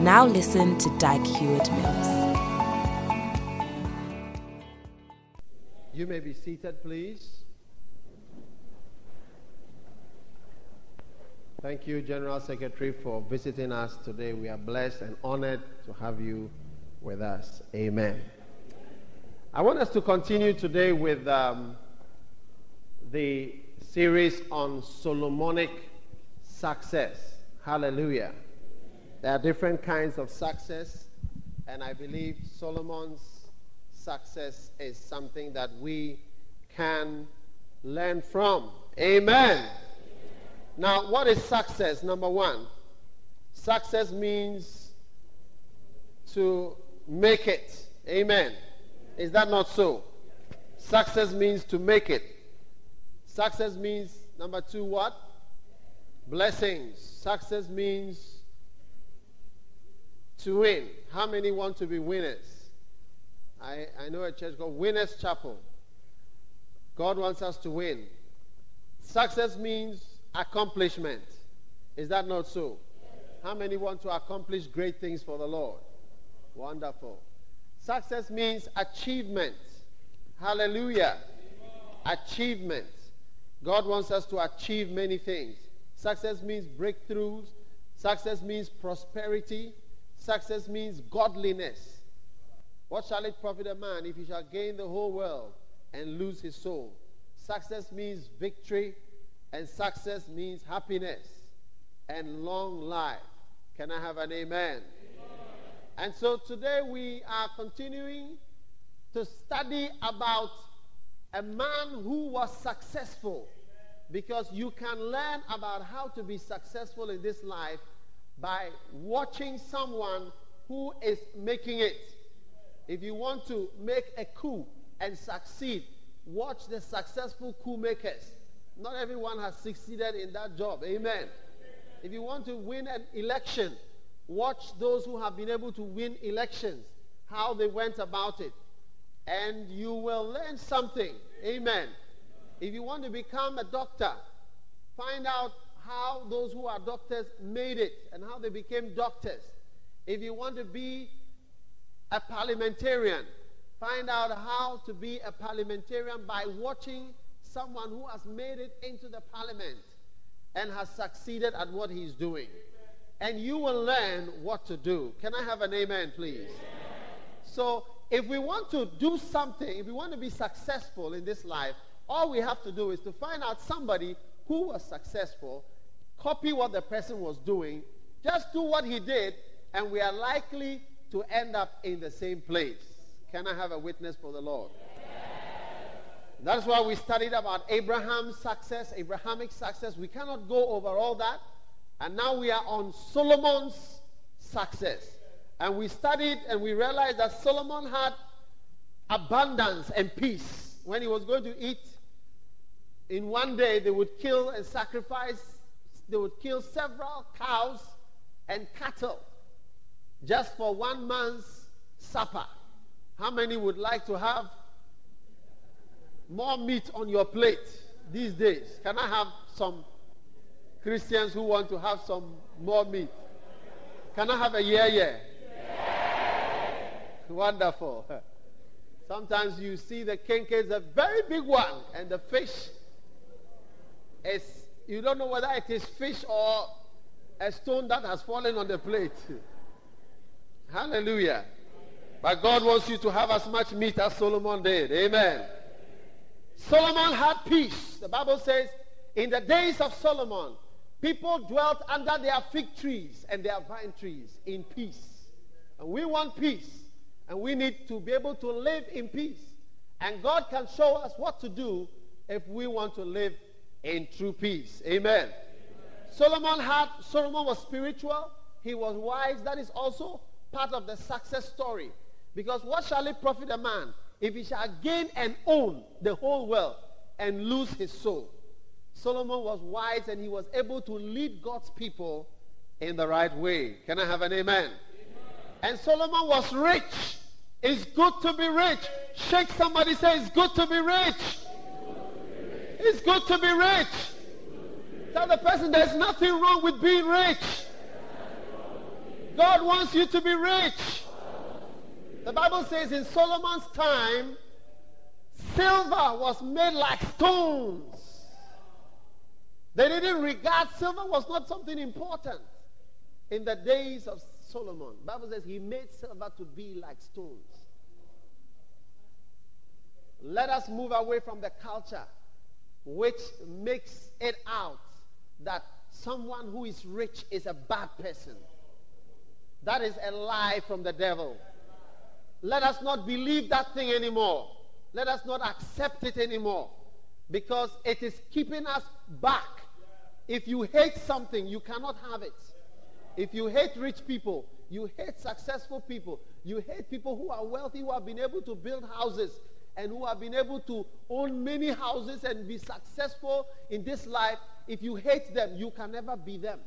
Now listen to Dag Heward Mills. You may be seated, please. Thank you, General Secretary, for visiting us today. We are blessed and honored to have you with us. Amen. I want us to continue today with um, the series on Solomonic success. Hallelujah. There are different kinds of success, and I believe Solomon's success is something that we can learn from. Amen. Now, what is success? Number one, success means to make it. Amen. Is that not so? Success means to make it. Success means, number two, what? Blessings. Success means to win. How many want to be winners? I, I know a church called Winners Chapel. God wants us to win. Success means accomplishment. Is that not so? How many want to accomplish great things for the Lord? Wonderful. Success means achievement. Hallelujah. Achievement. God wants us to achieve many things. Success means breakthroughs. Success means prosperity. Success means godliness. What shall it profit a man if he shall gain the whole world and lose his soul? Success means victory, and success means happiness and long life. Can I have an amen? amen? And so today we are continuing to study about a man who was successful because you can learn about how to be successful in this life by watching someone who is making it. If you want to make a coup and succeed, watch the successful coup makers. Not everyone has succeeded in that job. Amen. If you want to win an election, watch those who have been able to win elections, how they went about it. And you will learn something. Amen. If you want to become a doctor, find out how those who are doctors made it and how they became doctors. If you want to be a parliamentarian, find out how to be a parliamentarian by watching someone who has made it into the parliament and has succeeded at what he's doing. And you will learn what to do. Can I have an amen, please? So, if we want to do something, if we want to be successful in this life, all we have to do is to find out somebody who was successful copy what the person was doing, just do what he did, and we are likely to end up in the same place. Can I have a witness for the Lord? That's why we studied about Abraham's success, Abrahamic success. We cannot go over all that. And now we are on Solomon's success. And we studied and we realized that Solomon had abundance and peace. When he was going to eat, in one day they would kill and sacrifice they would kill several cows and cattle just for one man's supper. How many would like to have more meat on your plate these days? Can I have some Christians who want to have some more meat? Can I have a yeah, yeah? yeah. Wonderful. Sometimes you see the kenkey is a very big one, and the fish is you don't know whether it is fish or a stone that has fallen on the plate. Hallelujah. But God wants you to have as much meat as Solomon did. Amen. Solomon had peace. The Bible says, in the days of Solomon, people dwelt under their fig trees and their vine trees in peace. And we want peace. And we need to be able to live in peace. And God can show us what to do if we want to live in true peace. Amen. Amen. Solomon had Solomon was spiritual, he was wise. That is also part of the success story. Because what shall it profit a man if he shall gain and own the whole world and lose his soul? Solomon was wise and he was able to lead God's people in the right way. Can I have an amen? amen. And Solomon was rich. It's good to be rich. Shake somebody say it's good to be rich. It's good to be rich. Tell the person there's nothing wrong with being rich. God wants you to be rich. The Bible says in Solomon's time, silver was made like stones. They didn't regard silver was not something important in the days of Solomon. The Bible says he made silver to be like stones. Let us move away from the culture which makes it out that someone who is rich is a bad person. That is a lie from the devil. Let us not believe that thing anymore. Let us not accept it anymore because it is keeping us back. If you hate something, you cannot have it. If you hate rich people, you hate successful people, you hate people who are wealthy, who have been able to build houses and who have been able to own many houses and be successful in this life, if you hate them, you can never be them.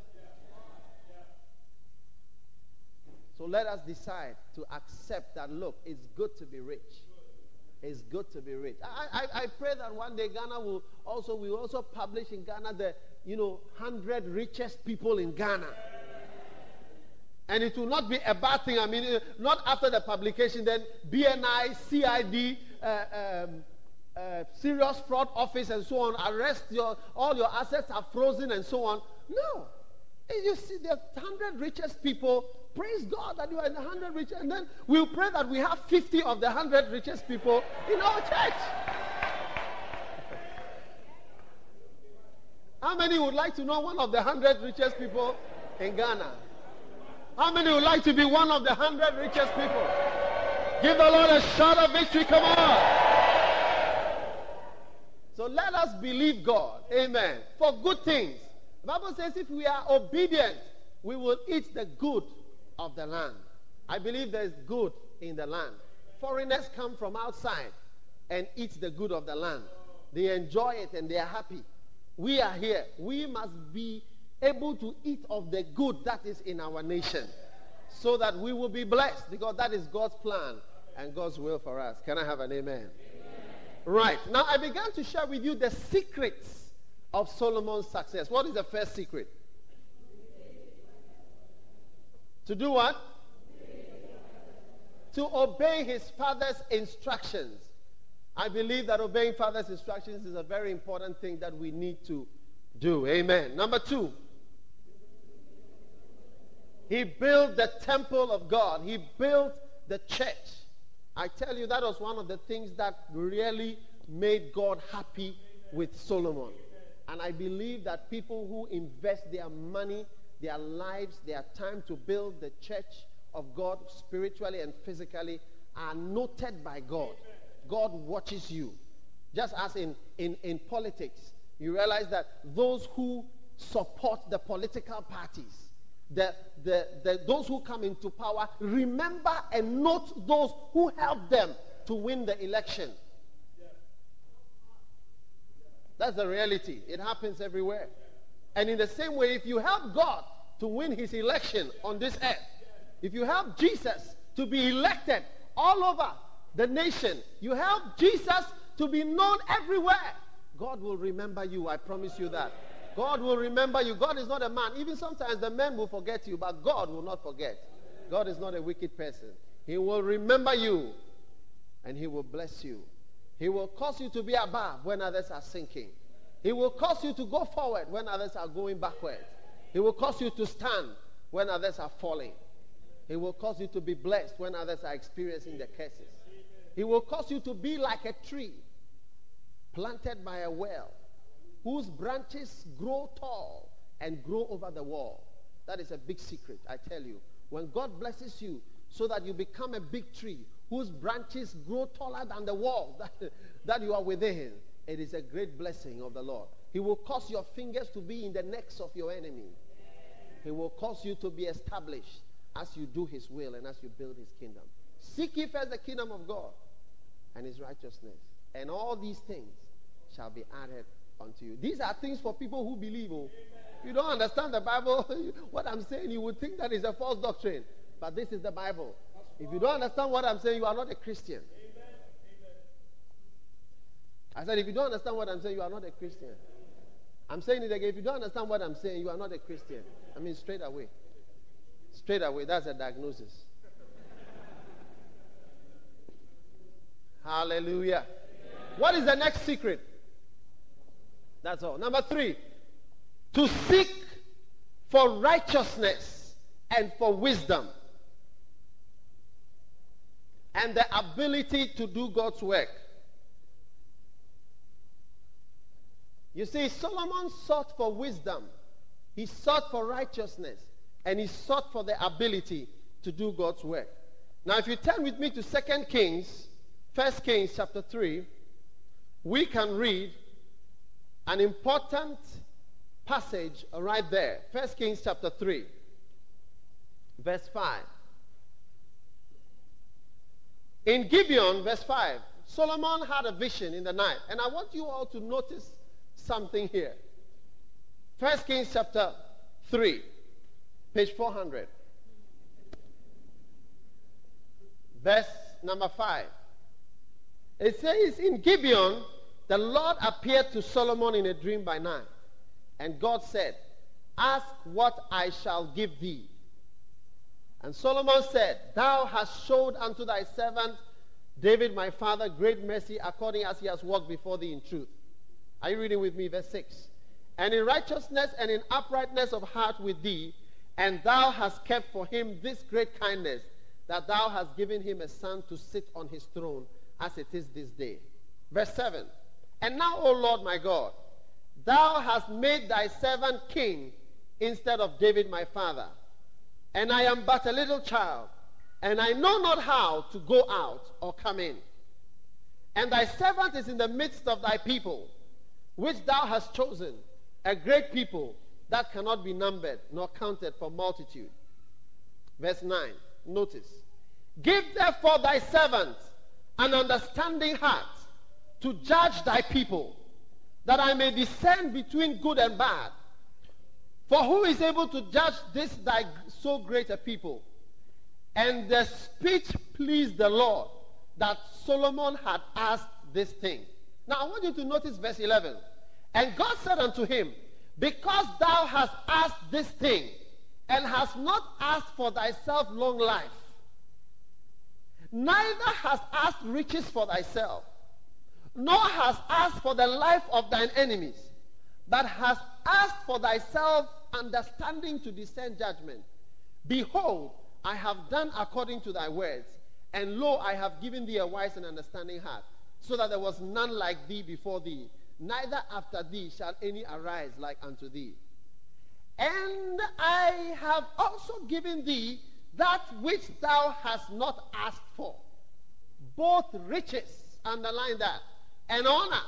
So let us decide to accept that, look, it's good to be rich. It's good to be rich. I, I, I pray that one day Ghana will also, we will also publish in Ghana the, you know, 100 richest people in Ghana. And it will not be a bad thing. I mean, uh, not after the publication, then BNI, CID, uh, um, uh, serious fraud office, and so on, arrest your, all your assets are frozen, and so on. No. You see, the 100 richest people Praise God that you are in the 100 richest. And then we'll pray that we have 50 of the 100 richest people in our church. How many would like to know one of the 100 richest people in Ghana? How many would like to be one of the 100 richest people? Give the Lord a shout of victory. Come on. So let us believe God. Amen. For good things. The Bible says if we are obedient, we will eat the good of the land. I believe there is good in the land. Foreigners come from outside and eat the good of the land. They enjoy it and they are happy. We are here. We must be able to eat of the good that is in our nation so that we will be blessed because that is God's plan and God's will for us. Can I have an amen? amen? Right. Now, I began to share with you the secrets of Solomon's success. What is the first secret? To do what? To obey his father's instructions. I believe that obeying father's instructions is a very important thing that we need to do. Amen. Number two, he built the temple of God, he built the church. I tell you, that was one of the things that really made God happy with Solomon. And I believe that people who invest their money their lives, their time to build the church of God spiritually and physically are noted by God. God watches you. Just as in, in, in politics, you realize that those who support the political parties, the, the, the, those who come into power, remember and note those who helped them to win the election. That's the reality. It happens everywhere. And in the same way, if you help God to win his election on this earth, if you help Jesus to be elected all over the nation, you help Jesus to be known everywhere, God will remember you. I promise you that. God will remember you. God is not a man. Even sometimes the men will forget you, but God will not forget. God is not a wicked person. He will remember you and He will bless you. He will cause you to be above when others are sinking. He will cause you to go forward when others are going backward. He will cause you to stand when others are falling. He will cause you to be blessed when others are experiencing the curses. He will cause you to be like a tree planted by a well whose branches grow tall and grow over the wall. That is a big secret, I tell you. When God blesses you so that you become a big tree whose branches grow taller than the wall that, that you are within, it is a great blessing of the Lord. He will cause your fingers to be in the necks of your enemy. He will cause you to be established as you do his will and as you build his kingdom. Seek ye first the kingdom of God and his righteousness, and all these things shall be added unto you. These are things for people who believe. Oh. You don't understand the Bible, what I'm saying, you would think that is a false doctrine. But this is the Bible. If you don't understand what I'm saying, you are not a Christian. I said, if you don't understand what I'm saying, you are not a Christian. I'm saying it again. If you don't understand what I'm saying, you are not a Christian. I mean, straight away. Straight away. That's a diagnosis. Hallelujah. What is the next secret? That's all. Number three, to seek for righteousness and for wisdom and the ability to do God's work. You see, Solomon sought for wisdom, he sought for righteousness, and he sought for the ability to do God's work. Now, if you turn with me to 2 Kings, 1 Kings chapter 3, we can read an important passage right there. First Kings chapter 3, verse 5. In Gibeon, verse 5, Solomon had a vision in the night. And I want you all to notice something here. First Kings chapter 3, page 400. Verse number 5. It says, In Gibeon, the Lord appeared to Solomon in a dream by night. And God said, Ask what I shall give thee. And Solomon said, Thou hast showed unto thy servant David my father great mercy according as he has walked before thee in truth are you reading with me? Verse 6. And in righteousness and in uprightness of heart with thee, and thou hast kept for him this great kindness, that thou hast given him a son to sit on his throne, as it is this day. Verse 7. And now, O Lord my God, thou hast made thy servant king instead of David my father. And I am but a little child, and I know not how to go out or come in. And thy servant is in the midst of thy people which thou hast chosen, a great people that cannot be numbered nor counted for multitude. Verse 9, notice. Give therefore thy servant an understanding heart to judge thy people, that I may discern between good and bad. For who is able to judge this thy so great a people? And the speech pleased the Lord that Solomon had asked this thing. Now I want you to notice verse 11. And God said unto him, Because thou hast asked this thing, and hast not asked for thyself long life, neither hast asked riches for thyself, nor has asked for the life of thine enemies, but has asked for thyself understanding to discern judgment. Behold, I have done according to thy words, and lo, I have given thee a wise and understanding heart, so that there was none like thee before thee neither after thee shall any arise like unto thee. And I have also given thee that which thou hast not asked for, both riches, underline that, and honor,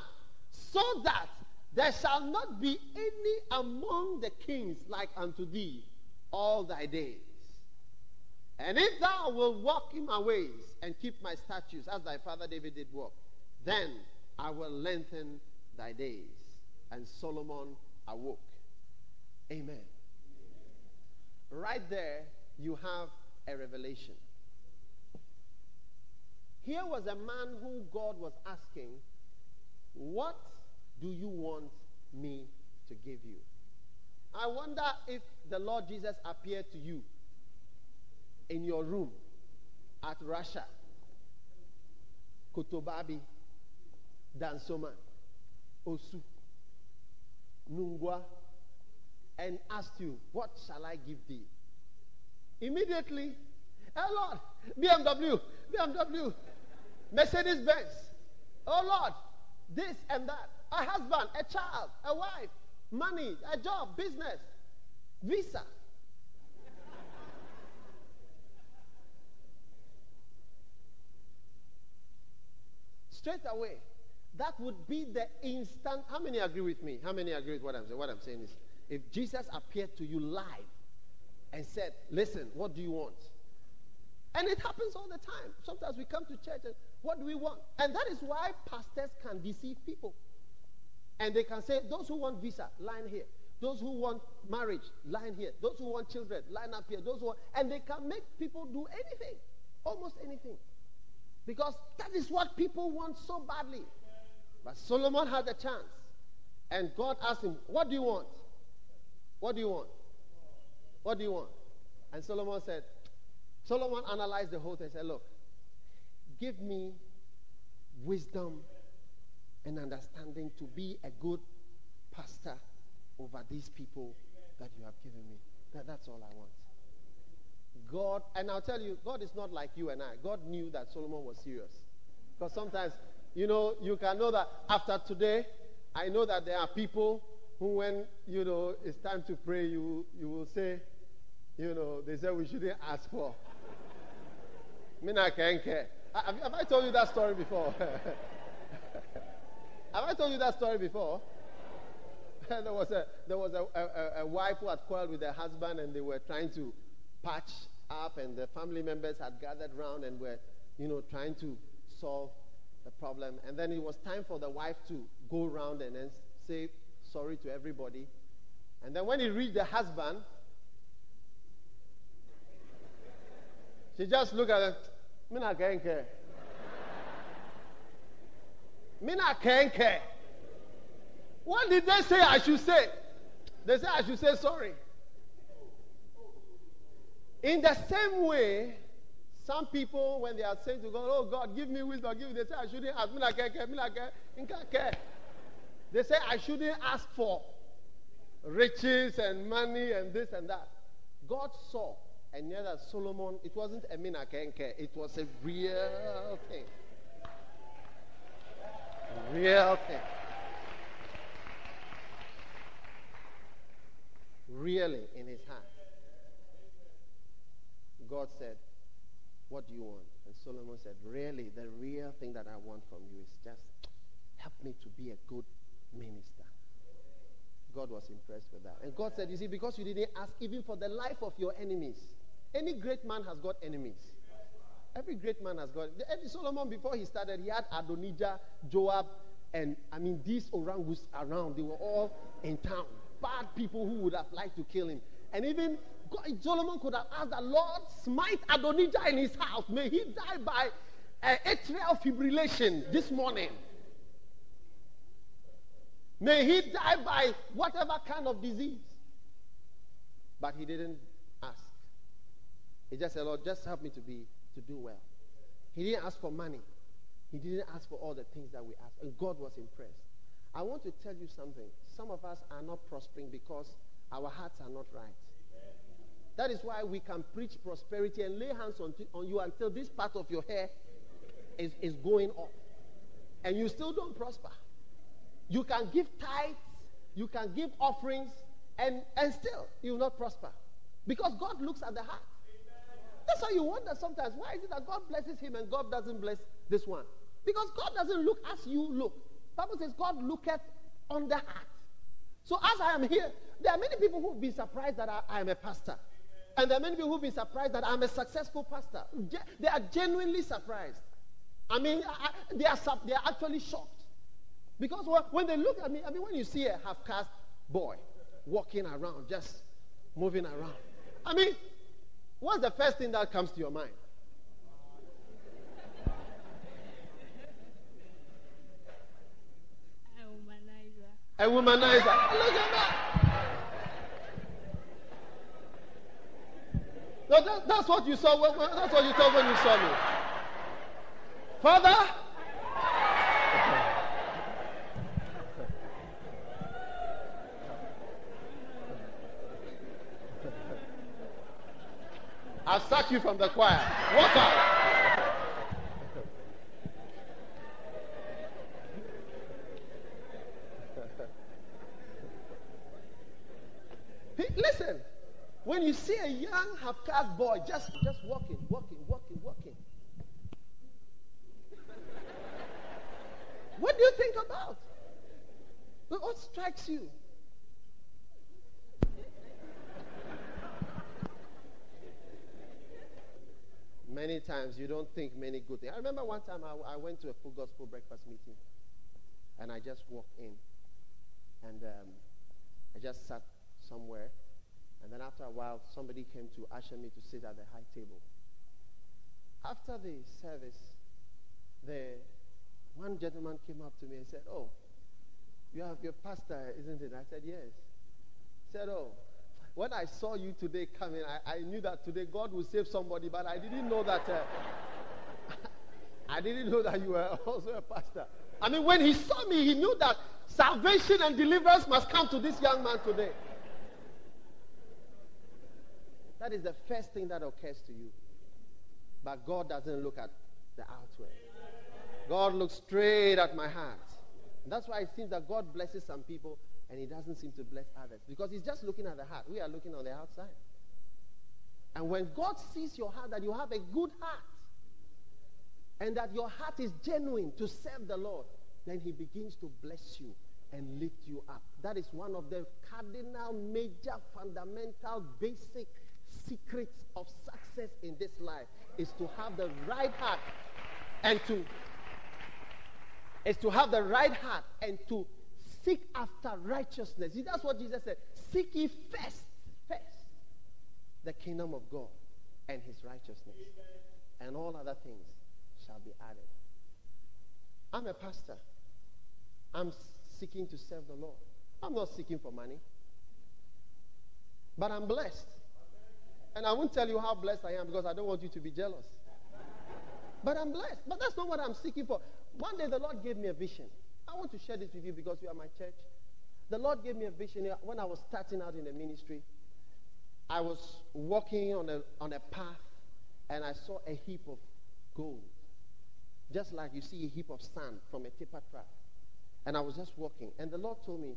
so that there shall not be any among the kings like unto thee all thy days. And if thou wilt walk in my ways and keep my statutes as thy father David did walk, then I will lengthen thy days. And Solomon awoke. Amen. Right there, you have a revelation. Here was a man who God was asking, What do you want me to give you? I wonder if the Lord Jesus appeared to you in your room at Russia, Kotobabi, Dansoman. Osu, Nungwa, and asked you, What shall I give thee? Immediately, Oh Lord, BMW, BMW, Mercedes Benz. Oh Lord, this and that. A husband, a child, a wife, money, a job, business, visa. Straight away, that would be the instant. How many agree with me? How many agree with what I'm saying? What I'm saying is, if Jesus appeared to you live, and said, Listen, what do you want? And it happens all the time. Sometimes we come to church and what do we want? And that is why pastors can deceive people. And they can say, those who want visa, line here. Those who want marriage, line here. Those who want children, line up here. Those who want, and they can make people do anything, almost anything. Because that is what people want so badly. But Solomon had a chance. And God asked him, What do you want? What do you want? What do you want? And Solomon said, Solomon analyzed the whole thing and said, Look, give me wisdom and understanding to be a good pastor over these people that you have given me. That, that's all I want. God, and I'll tell you, God is not like you and I. God knew that Solomon was serious. Because sometimes, you know, you can know that after today, I know that there are people who, when, you know, it's time to pray, you, you will say, you know, they say we shouldn't ask for. Care. Have, have I told you that story before? have I told you that story before? there was a there was a, a, a, wife who had quarreled with her husband and they were trying to patch up and the family members had gathered round and were you know trying to solve the problem and then it was time for the wife to go around and then say sorry to everybody and then when he reached the husband she just looked at him care me not care what did they say I should say? They say I should say sorry. In the same way, some people, when they are saying to God, Oh God, give me wisdom, give me, they say I shouldn't ask. They say I shouldn't ask for riches and money and this and that. God saw, and knew that Solomon, it wasn't a minakenke, it was a real thing. A real thing. really in his heart. God said, What do you want? And Solomon said, Really, the real thing that I want from you is just help me to be a good minister. God was impressed with that. And God said, You see, because you didn't ask even for the life of your enemies. Any great man has got enemies. Every great man has got. Solomon, before he started, he had Adonijah, Joab, and I mean, these orangus around. They were all in town bad people who would have liked to kill him. And even God, Solomon could have asked the Lord, smite Adonijah in his house. May he die by uh, atrial fibrillation this morning. May he die by whatever kind of disease. But he didn't. He just said, Lord, just help me to be to do well. He didn't ask for money. He didn't ask for all the things that we asked. And God was impressed. I want to tell you something. Some of us are not prospering because our hearts are not right. That is why we can preach prosperity and lay hands on, on you until this part of your hair is, is going off. And you still don't prosper. You can give tithes, you can give offerings, and, and still you will not prosper. Because God looks at the heart. That's why you wonder sometimes why is it that God blesses him and God doesn't bless this one? Because God doesn't look as you look. Bible says God looketh on the heart. So as I am here, there are many people who've been surprised that I, I am a pastor. And there are many people who've been surprised that I'm a successful pastor. They are genuinely surprised. I mean, I, they, are, they are actually shocked. Because when they look at me, I mean, when you see a half caste boy walking around, just moving around, I mean, what's the first thing that comes to your mind? A womanizer. A womanizer. Look at that. No, that, that's what you saw. When, that's what you thought when you saw me. Father. I'll sack you from the choir. Walk out. Listen, when you see a young half-caste boy just, just walking, walking, walking, walking, what do you think about? What strikes you? Many times you don't think many good things. I remember one time I, I went to a full gospel breakfast meeting and I just walked in and um, I just sat somewhere. And then after a while, somebody came to usher me to sit at the high table. After the service, the one gentleman came up to me and said, "Oh, you have your pastor, isn't it?" I said, "Yes." He said, "Oh, when I saw you today coming, I, I knew that today God will save somebody, but I didn't know that. Uh, I didn't know that you were also a pastor. I mean, when he saw me, he knew that salvation and deliverance must come to this young man today. That is the first thing that occurs to you. But God doesn't look at the outward. God looks straight at my heart. That's why it seems that God blesses some people and he doesn't seem to bless others because he's just looking at the heart. We are looking on the outside. And when God sees your heart, that you have a good heart, and that your heart is genuine to serve the Lord, then he begins to bless you and lift you up. That is one of the cardinal, major, fundamental, basic secrets of success in this life is to have the right heart and to is to have the right heart and to seek after righteousness. See, that's what Jesus said. Seek ye first, first, the kingdom of God and his righteousness. And all other things shall be added. I'm a pastor. I'm seeking to serve the Lord. I'm not seeking for money. But I'm blessed. And I won't tell you how blessed I am because I don't want you to be jealous. But I'm blessed. But that's not what I'm seeking for. One day the Lord gave me a vision. I want to share this with you because you are my church. The Lord gave me a vision when I was starting out in the ministry. I was walking on a, on a path and I saw a heap of gold. Just like you see a heap of sand from a tipper truck. And I was just walking. And the Lord told me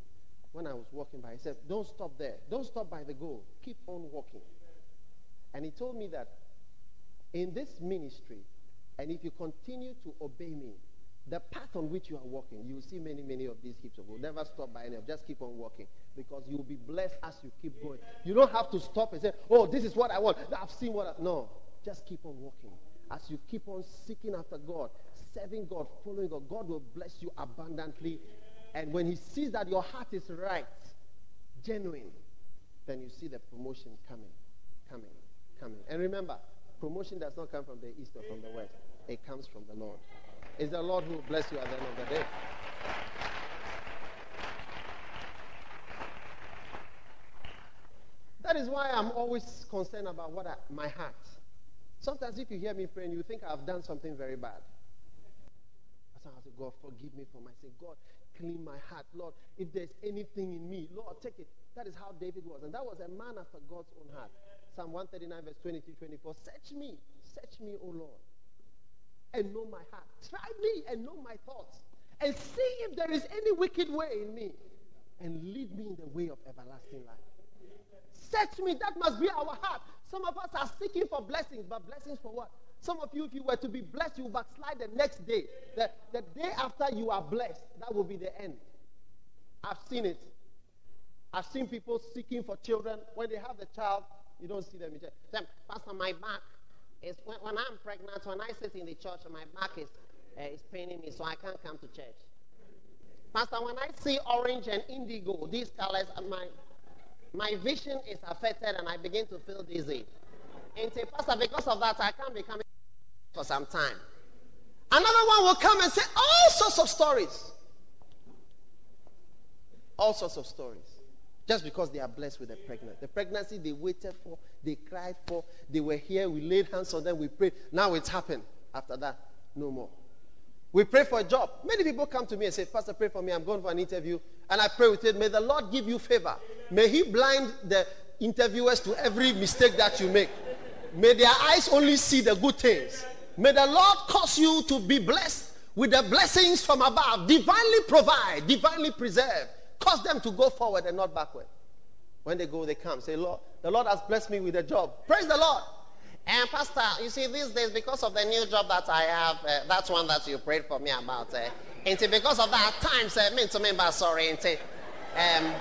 when I was walking by, He said, Don't stop there. Don't stop by the gold. Keep on walking. And He told me that in this ministry, and if you continue to obey me, the path on which you are walking, you will see many, many of these heaps of gold. Never stop by any of Just keep on walking because you will be blessed as you keep going. You don't have to stop and say, oh, this is what I want. I've seen what I... No. Just keep on walking. As you keep on seeking after God, serving God, following God, God will bless you abundantly. And when he sees that your heart is right, genuine, then you see the promotion coming, coming, coming. And remember, promotion does not come from the east or from the west. It comes from the Lord. It's the Lord who will bless you at the end of the day. That is why I'm always concerned about what I, my heart. Sometimes if you hear me praying, you think I've done something very bad. I say, God, forgive me for my sin. God, clean my heart. Lord, if there's anything in me, Lord, take it. That is how David was. And that was a man after God's own heart. Psalm 139, verse 23, 24. Search me. Search me, O Lord and know my heart. Try me and know my thoughts. And see if there is any wicked way in me. And lead me in the way of everlasting life. Search me. That must be our heart. Some of us are seeking for blessings, but blessings for what? Some of you, if you were to be blessed, you backslide the next day. The, the day after you are blessed, that will be the end. I've seen it. I've seen people seeking for children. When they have the child, you don't see them. You say, Pastor, my back, is when, when, I'm pregnant, when I sit in the church, my back is, uh, is paining me, so I can't come to church. Pastor, when I see orange and indigo, these colors, uh, my, my vision is affected and I begin to feel dizzy. And say, Pastor, because of that, I can't be coming for some time. Another one will come and say all sorts of stories. All sorts of stories. Just because they are blessed with a pregnancy. The pregnancy they waited for, they cried for, they were here, we laid hands on them, we prayed. Now it's happened. After that, no more. We pray for a job. Many people come to me and say, Pastor, pray for me. I'm going for an interview. And I pray with it. May the Lord give you favor. May He blind the interviewers to every mistake that you make. May their eyes only see the good things. May the Lord cause you to be blessed with the blessings from above, divinely provide, divinely preserve, Cause them to go forward and not backward. When they go, they come. Say, Lord, the Lord has blessed me with a job. Praise the Lord. And Pastor, you see, these days, because of the new job that I have, uh, that's one that you prayed for me about. Uh, and because of that, times, uh, mean to me, but sorry, and um,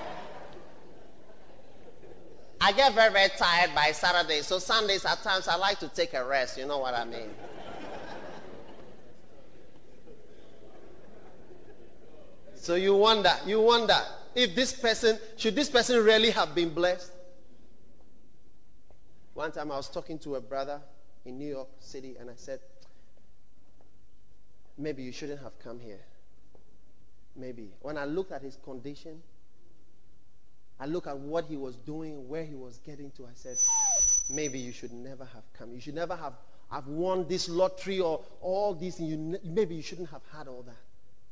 I get very, very tired by Saturday. So Sundays at times I like to take a rest. You know what I mean? So you wonder, you wonder if this person, should this person really have been blessed? One time I was talking to a brother in New York City and I said, maybe you shouldn't have come here. Maybe. When I looked at his condition, I look at what he was doing, where he was getting to. I said, maybe you should never have come. You should never have, have won this lottery or all these. You, maybe you shouldn't have had all that.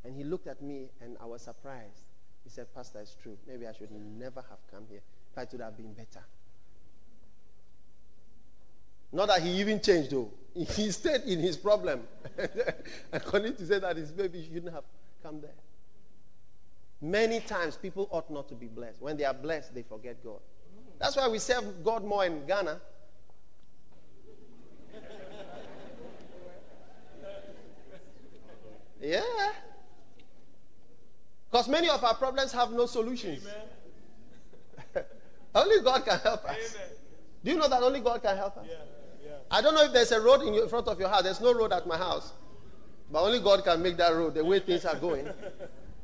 And he looked at me and I was surprised. He said, Pastor, it's true. Maybe I should never have come here. If I would have been better. Not that he even changed though. He stayed in his problem. According to say that his baby shouldn't have come there. Many times people ought not to be blessed. When they are blessed, they forget God. That's why we serve God more in Ghana. Yeah. Because many of our problems have no solutions. only God can help us. Amen. Do you know that only God can help us? Yeah, yeah. I don't know if there's a road in front of your house. There's no road at my house. But only God can make that road the way things are going.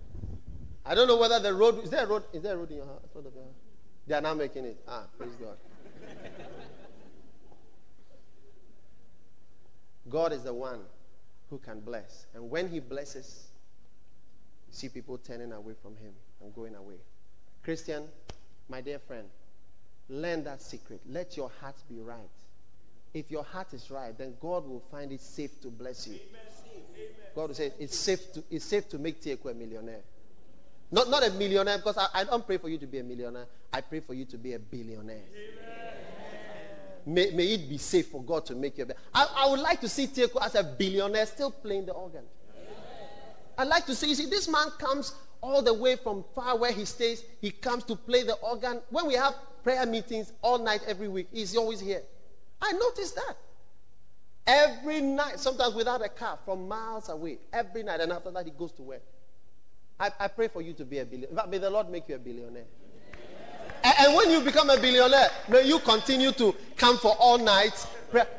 I don't know whether the road is there a road is there a road in your house? They are now making it. Ah, praise God. God is the one who can bless. And when he blesses, see people turning away from him and going away. Christian, my dear friend, learn that secret. Let your heart be right. If your heart is right, then God will find it safe to bless you. Amen. God will say it's safe to, it's safe to make Tieko a millionaire. Not, not a millionaire, because I, I don't pray for you to be a millionaire. I pray for you to be a billionaire. May, may it be safe for God to make you a I, I would like to see Tieko as a billionaire still playing the organ. I'd like to see, you see, this man comes all the way from far where he stays. He comes to play the organ. When we have prayer meetings all night every week, he's always here. I noticed that. Every night, sometimes without a car, from miles away. Every night. And after that, he goes to work. I, I pray for you to be a billionaire. May the Lord make you a billionaire. And, and when you become a billionaire, may you continue to come for all nights.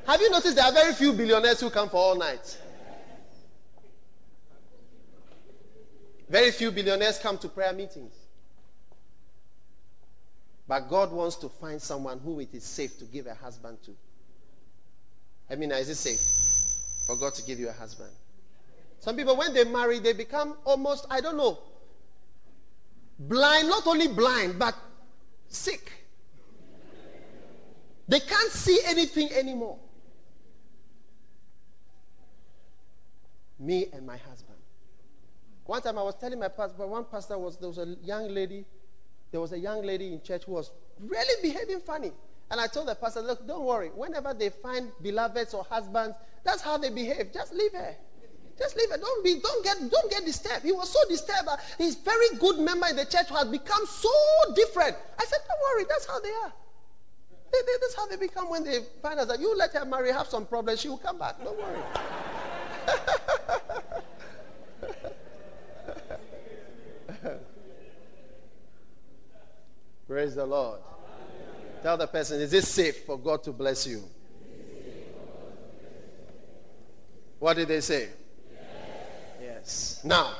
Have you noticed there are very few billionaires who come for all nights? Very few billionaires come to prayer meetings. But God wants to find someone who it is safe to give a husband to. I mean, is it safe for God to give you a husband? Some people, when they marry, they become almost, I don't know, blind, not only blind, but sick. They can't see anything anymore. Me and my husband. One time I was telling my pastor, one pastor was, there was a young lady, there was a young lady in church who was really behaving funny. And I told the pastor, look, don't worry. Whenever they find beloveds or husbands, that's how they behave. Just leave her. Just leave her. Don't be, don't get, don't get disturbed. He was so disturbed. His very good member in the church who has become so different. I said, don't worry. That's how they are. They, they, that's how they become when they find us that you let her marry, have some problems, she will come back. Don't worry. Praise the Lord. Tell the person, is it safe for God to bless you? What did they say? Yes. Now,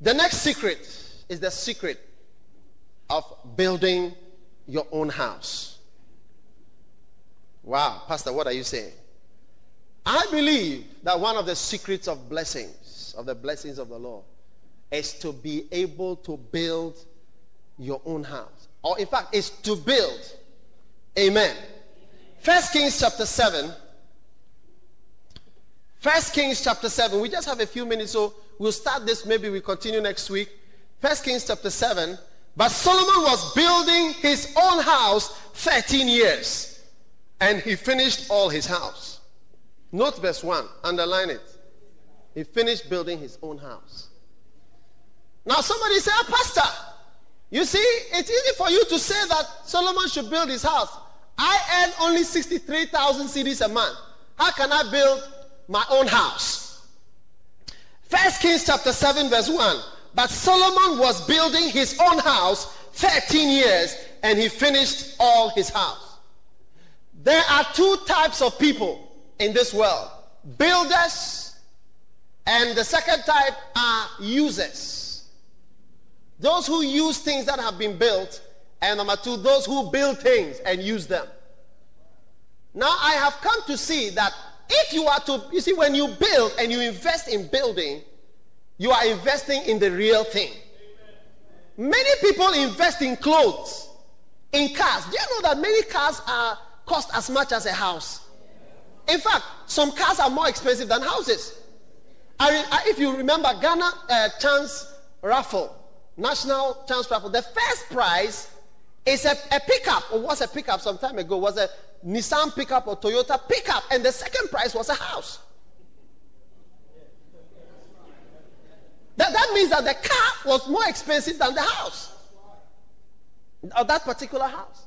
the next secret is the secret of building your own house. Wow, Pastor, what are you saying? I believe that one of the secrets of blessings, of the blessings of the Lord, is to be able to build your own house. Or, in fact, is to build. Amen. First Kings chapter 7 First Kings chapter 7. We just have a few minutes, so we'll start this. Maybe we continue next week. First Kings chapter 7. But Solomon was building his own house 13 years, and he finished all his house. Note verse 1, underline it. He finished building his own house. Now, somebody say, oh, Pastor, you see, it's easy for you to say that Solomon should build his house. I earn only 63,000 cedis a month. How can I build my own house. First Kings chapter 7, verse 1. But Solomon was building his own house 13 years, and he finished all his house. There are two types of people in this world builders, and the second type are users. Those who use things that have been built, and number two, those who build things and use them. Now, I have come to see that if you are to, you see, when you build and you invest in building, you are investing in the real thing. Many people invest in clothes, in cars. Do you know that many cars are cost as much as a house? In fact, some cars are more expensive than houses. I, I, if you remember Ghana uh, Chance Raffle, National Chance Raffle, the first prize is a, a pickup, or was a pickup some time ago, was a Nissan pickup or Toyota pickup, and the second prize was a house. That, that means that the car was more expensive than the house. Of that particular house.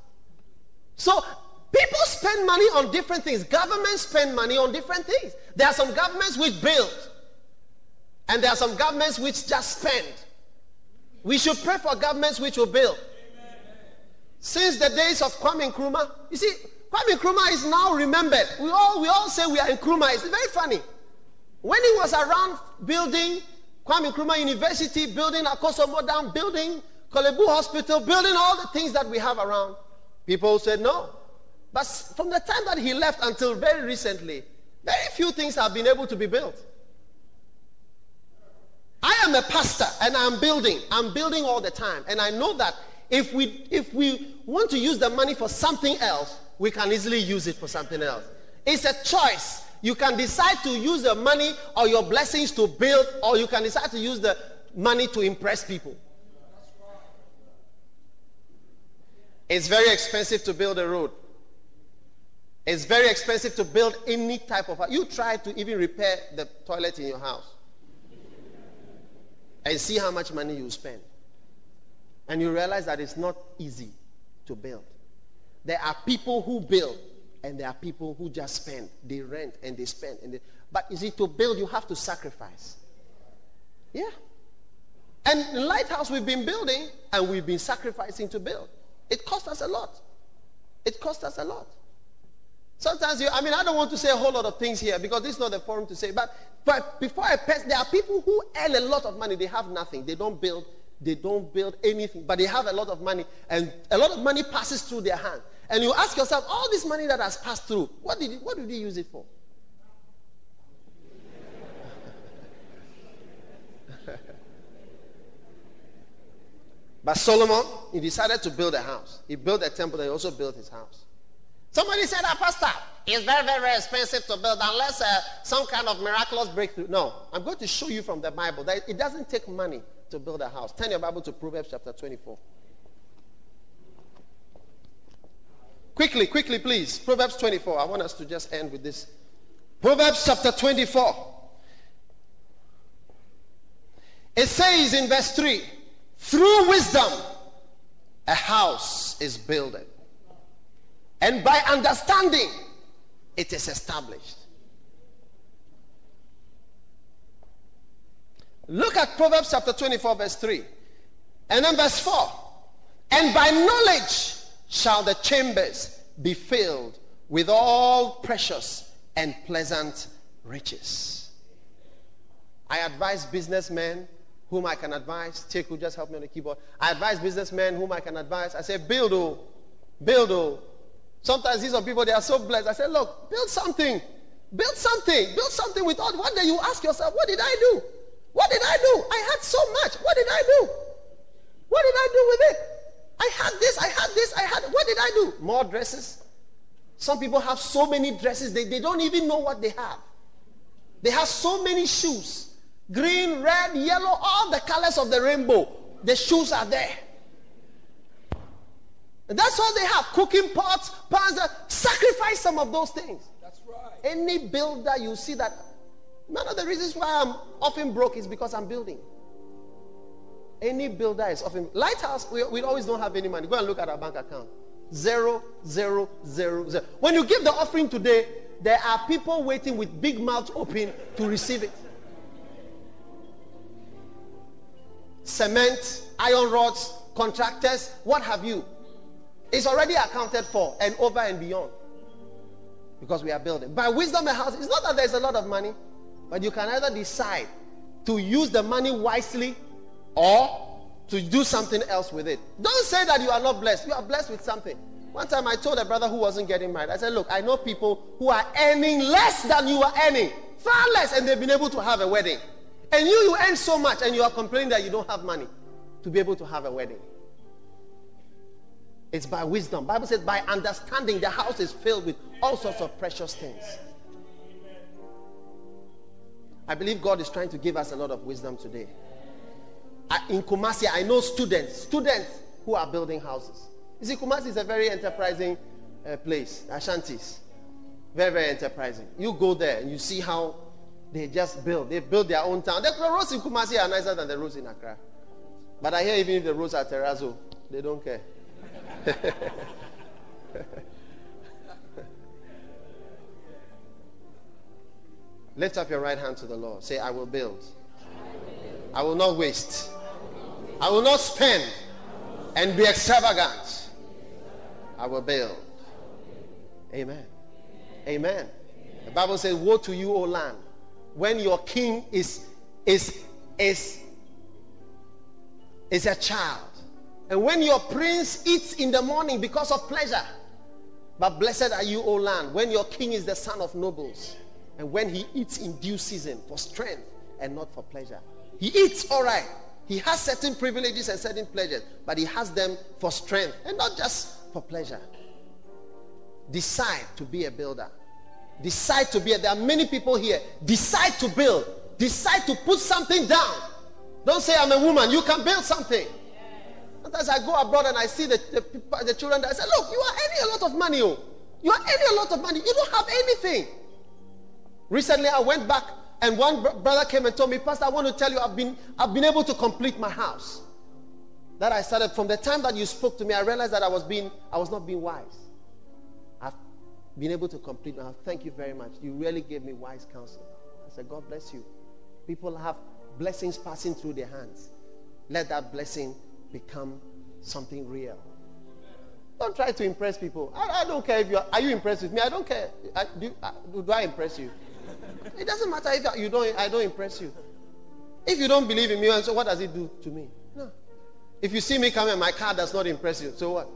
So people spend money on different things. Governments spend money on different things. There are some governments which build, and there are some governments which just spend. We should pray for governments which will build. Since the days of Kwame Nkrumah, you see, Kwame Nkrumah is now remembered. We all, we all say we are Nkrumah. It's very funny. When he was around building Kwame Nkrumah University, building Akosombo Modern, building Korle Bu Hospital, building all the things that we have around, people said no. But from the time that he left until very recently, very few things have been able to be built. I am a pastor and I'm building. I'm building all the time. And I know that if we if we want to use the money for something else, we can easily use it for something else. It's a choice. You can decide to use the money or your blessings to build, or you can decide to use the money to impress people. It's very expensive to build a road. It's very expensive to build any type of. You try to even repair the toilet in your house and see how much money you spend. And you realize that it's not easy to build. There are people who build and there are people who just spend. They rent and they spend. And they, but you see, to build, you have to sacrifice. Yeah. And the lighthouse we've been building and we've been sacrificing to build. It cost us a lot. It cost us a lot. Sometimes you, I mean, I don't want to say a whole lot of things here because this is not the forum to say. But, but before I pass, there are people who earn a lot of money. They have nothing. They don't build. They don't build anything. But they have a lot of money, and a lot of money passes through their hand. And you ask yourself, all this money that has passed through, what did, what did he use it for? but Solomon, he decided to build a house. He built a temple, he also built his house. Somebody said, ah, Pastor, it's very, very, very expensive to build unless uh, some kind of miraculous breakthrough. No, I'm going to show you from the Bible that it doesn't take money to build a house. Turn your Bible to Proverbs chapter 24. Quickly, quickly, please. Proverbs 24. I want us to just end with this. Proverbs chapter 24. It says in verse 3 through wisdom, a house is builded, and by understanding, it is established. Look at Proverbs chapter 24, verse 3. And then verse 4. And by knowledge, shall the chambers be filled with all precious and pleasant riches. I advise businessmen whom I can advise. Take who just help me on the keyboard. I advise businessmen whom I can advise. I say, build, oh, build, oh. Sometimes these are people, they are so blessed. I say, look, build something. Build something. Build something with all. One day you ask yourself, what did I do? What did I do? I had so much. What did I do? What did I do with it? I had this, I had this, I had. What did I do? More dresses. Some people have so many dresses, they, they don't even know what they have. They have so many shoes green, red, yellow, all the colors of the rainbow. The shoes are there. And that's all they have cooking pots, pans. Sacrifice some of those things. That's right. Any builder, you see that. One of the reasons why I'm often broke is because I'm building. Any builder is often lighthouse. We, we always don't have any money. Go and look at our bank account. Zero, zero, zero, zero. When you give the offering today, there are people waiting with big mouths open to receive it. Cement, iron rods, contractors, what have you. It's already accounted for and over and beyond. Because we are building. By wisdom, a house. It's not that there's a lot of money, but you can either decide to use the money wisely or to do something else with it. Don't say that you are not blessed. You are blessed with something. One time I told a brother who wasn't getting married, I said, Look, I know people who are earning less than you are earning, far less, and they've been able to have a wedding. And you, you earn so much, and you are complaining that you don't have money to be able to have a wedding. It's by wisdom. Bible says by understanding the house is filled with all sorts of precious things. I believe God is trying to give us a lot of wisdom today. in Kumasi, I know students, students who are building houses. You see, Kumasi is a very enterprising uh, place, Ashantis. Very, very enterprising. You go there and you see how they just build. They build their own town. The roads in Kumasi are nicer than the roads in Accra. But I hear even if the roads are terrazzo, they don't care. Lift up your right hand to the Lord. Say, I will build. I will not waste. I will not spend and be extravagant. I will build. Amen. Amen. The Bible says, Woe to you, O land, when your king is is is is a child. And when your prince eats in the morning because of pleasure. But blessed are you, O land, when your king is the son of nobles. And when he eats in due season for strength and not for pleasure. He eats all right. He has certain privileges and certain pleasures, but he has them for strength and not just for pleasure. Decide to be a builder. Decide to be a, there are many people here. Decide to build. Decide to put something down. Don't say I'm a woman. You can build something. Sometimes I go abroad and I see the, the, the children. I say, look, you are earning a lot of money. Oh. You are earning a lot of money. You don't have anything. Recently, I went back and one brother came and told me, Pastor, I want to tell you, I've been, I've been able to complete my house. That I started from the time that you spoke to me, I realized that I was being, I was not being wise. I've been able to complete house. Thank you very much. You really gave me wise counsel. I said, God bless you. People have blessings passing through their hands. Let that blessing become something real. Don't try to impress people. I, I don't care if you are, are you impressed with me. I don't care. I, do, I, do I impress you? It doesn't matter if you don't. I don't impress you. If you don't believe in me, and so what does it do to me? No. If you see me coming, my car does not impress you. So what?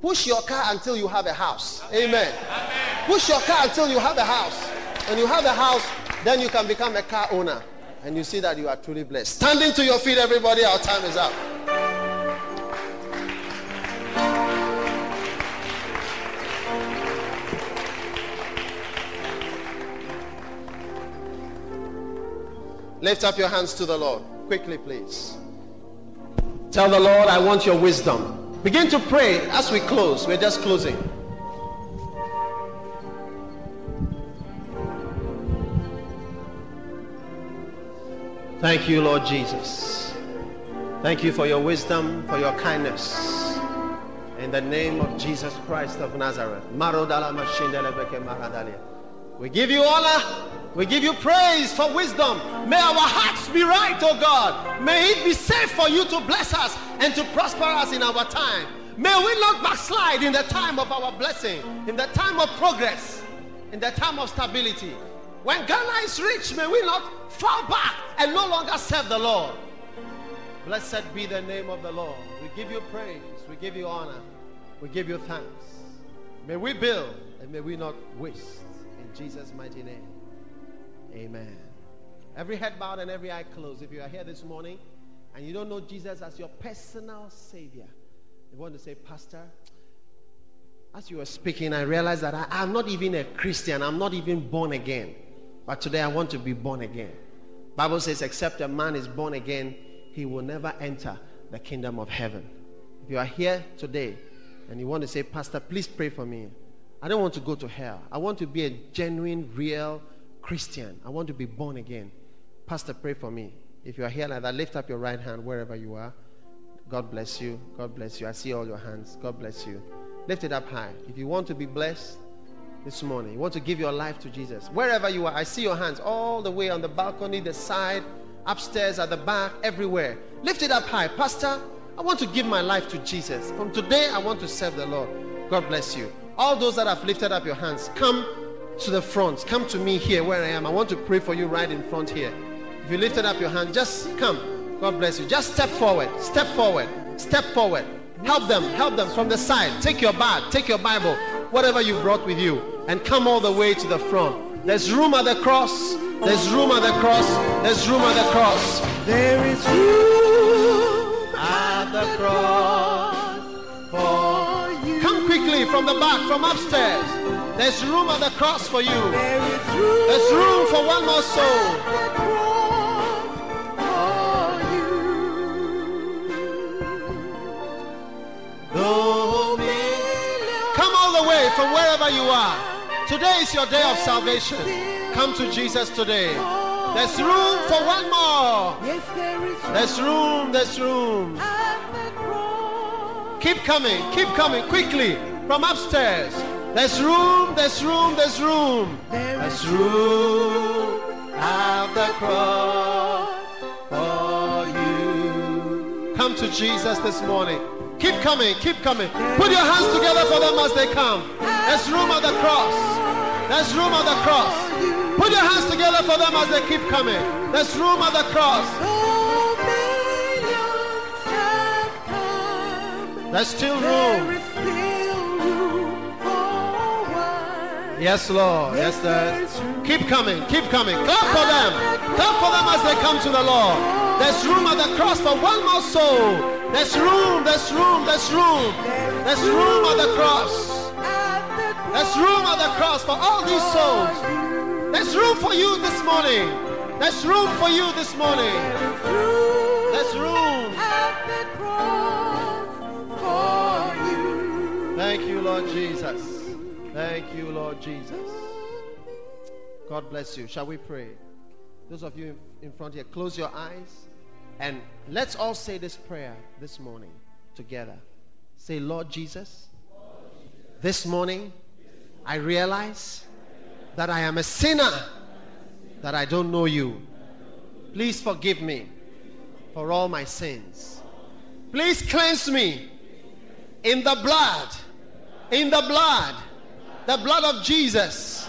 Push your car until you have a house. Amen. Amen. Amen. Push your car until you have a house. When you have a house, then you can become a car owner, and you see that you are truly blessed. Standing to your feet, everybody. Our time is up. Lift up your hands to the Lord. Quickly, please. Tell the Lord, I want your wisdom. Begin to pray as we close. We're just closing. Thank you, Lord Jesus. Thank you for your wisdom, for your kindness. In the name of Jesus Christ of Nazareth. We give you honor. We give you praise for wisdom. May our hearts be right, oh God. May it be safe for you to bless us and to prosper us in our time. May we not backslide in the time of our blessing, in the time of progress, in the time of stability. When Ghana is rich, may we not fall back and no longer serve the Lord. Blessed be the name of the Lord. We give you praise. We give you honor. We give you thanks. May we build and may we not waste. In Jesus' mighty name. Amen. Every head bowed and every eye closed. If you are here this morning and you don't know Jesus as your personal Savior, you want to say, Pastor, as you were speaking, I realized that I, am not even a Christian. I'm not even born again. But today I want to be born again. Bible says, except a man is born again, he will never enter the kingdom of heaven. If you are here today and you want to say, Pastor, please pray for me. I don't want to go to hell. I want to be a genuine, real Christian. I want to be born again. Pastor, pray for me. If you are here like that, lift up your right hand wherever you are. God bless you. God bless you. I see all your hands. God bless you. Lift it up high. If you want to be blessed this morning, you want to give your life to Jesus, wherever you are, I see your hands all the way on the balcony, the side, upstairs, at the back, everywhere. Lift it up high. Pastor, I want to give my life to Jesus. From today, I want to serve the Lord. God bless you. All those that have lifted up your hands, come to the front. Come to me here where I am. I want to pray for you right in front here. If you lifted up your hand, just come. God bless you. Just step forward. Step forward. Step forward. Help them. Help them from the side. Take your bag. Take your Bible. Whatever you brought with you. And come all the way to the front. There's room at the cross. There's room at the cross. There's room at the cross. There is room at the cross for you. Come quickly from the back, from upstairs. There's room at the cross for you. There is room for one more soul. at the cross for you. Though millions Come all the way from wherever you are. Today is your day of salvation. Come to Jesus today. There's room for one more. Yes, there is room There's room, there's room. at the cross. Keep coming, keep coming quickly from upstairs. There's room, there's room, there's room. There's room at the cross for you. Come to Jesus this morning. Keep coming, keep coming. Put your hands together for them as they come. There's room at the cross. There's room at the cross. Put your hands together for them as they keep coming. There's room at the cross. Though millions have come, There's still room. is still room. Yes, Lord. Yes, there. Keep coming. Keep coming. Clap for them. Clap for them as they come to the Lord. There's room at the cross for one more soul. There's room. There's room. There's room. There's room at the cross. There's room at the cross for all these souls. There's room for you this morning. There's room for you this morning. There's room. Thank you, Lord Jesus. Thank you, Lord Jesus. God bless you. Shall we pray? Those of you in front here, close your eyes and let's all say this prayer this morning together. Say, Lord Jesus, this morning I realize that I am a sinner, that I don't know you. Please forgive me for all my sins. Please cleanse me in the blood, in the blood, the blood of Jesus.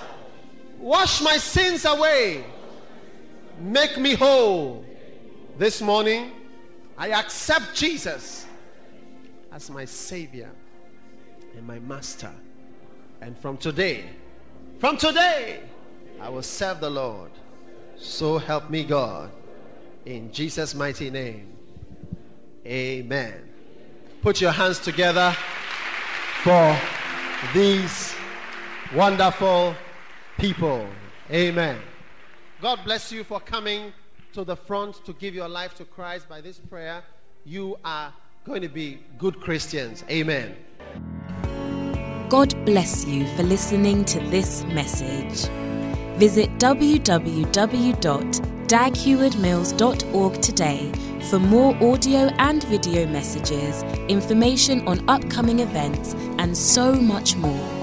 Wash my sins away. Make me whole. This morning, I accept Jesus as my Savior and my Master. And from today, from today, I will serve the Lord. So help me God. In Jesus' mighty name. Amen. Put your hands together for these wonderful people. Amen. God bless you for coming to the front to give your life to Christ by this prayer. You are going to be good Christians. Amen. God bless you for listening to this message. Visit www.daghewardmills.org today for more audio and video messages, information on upcoming events, and so much more.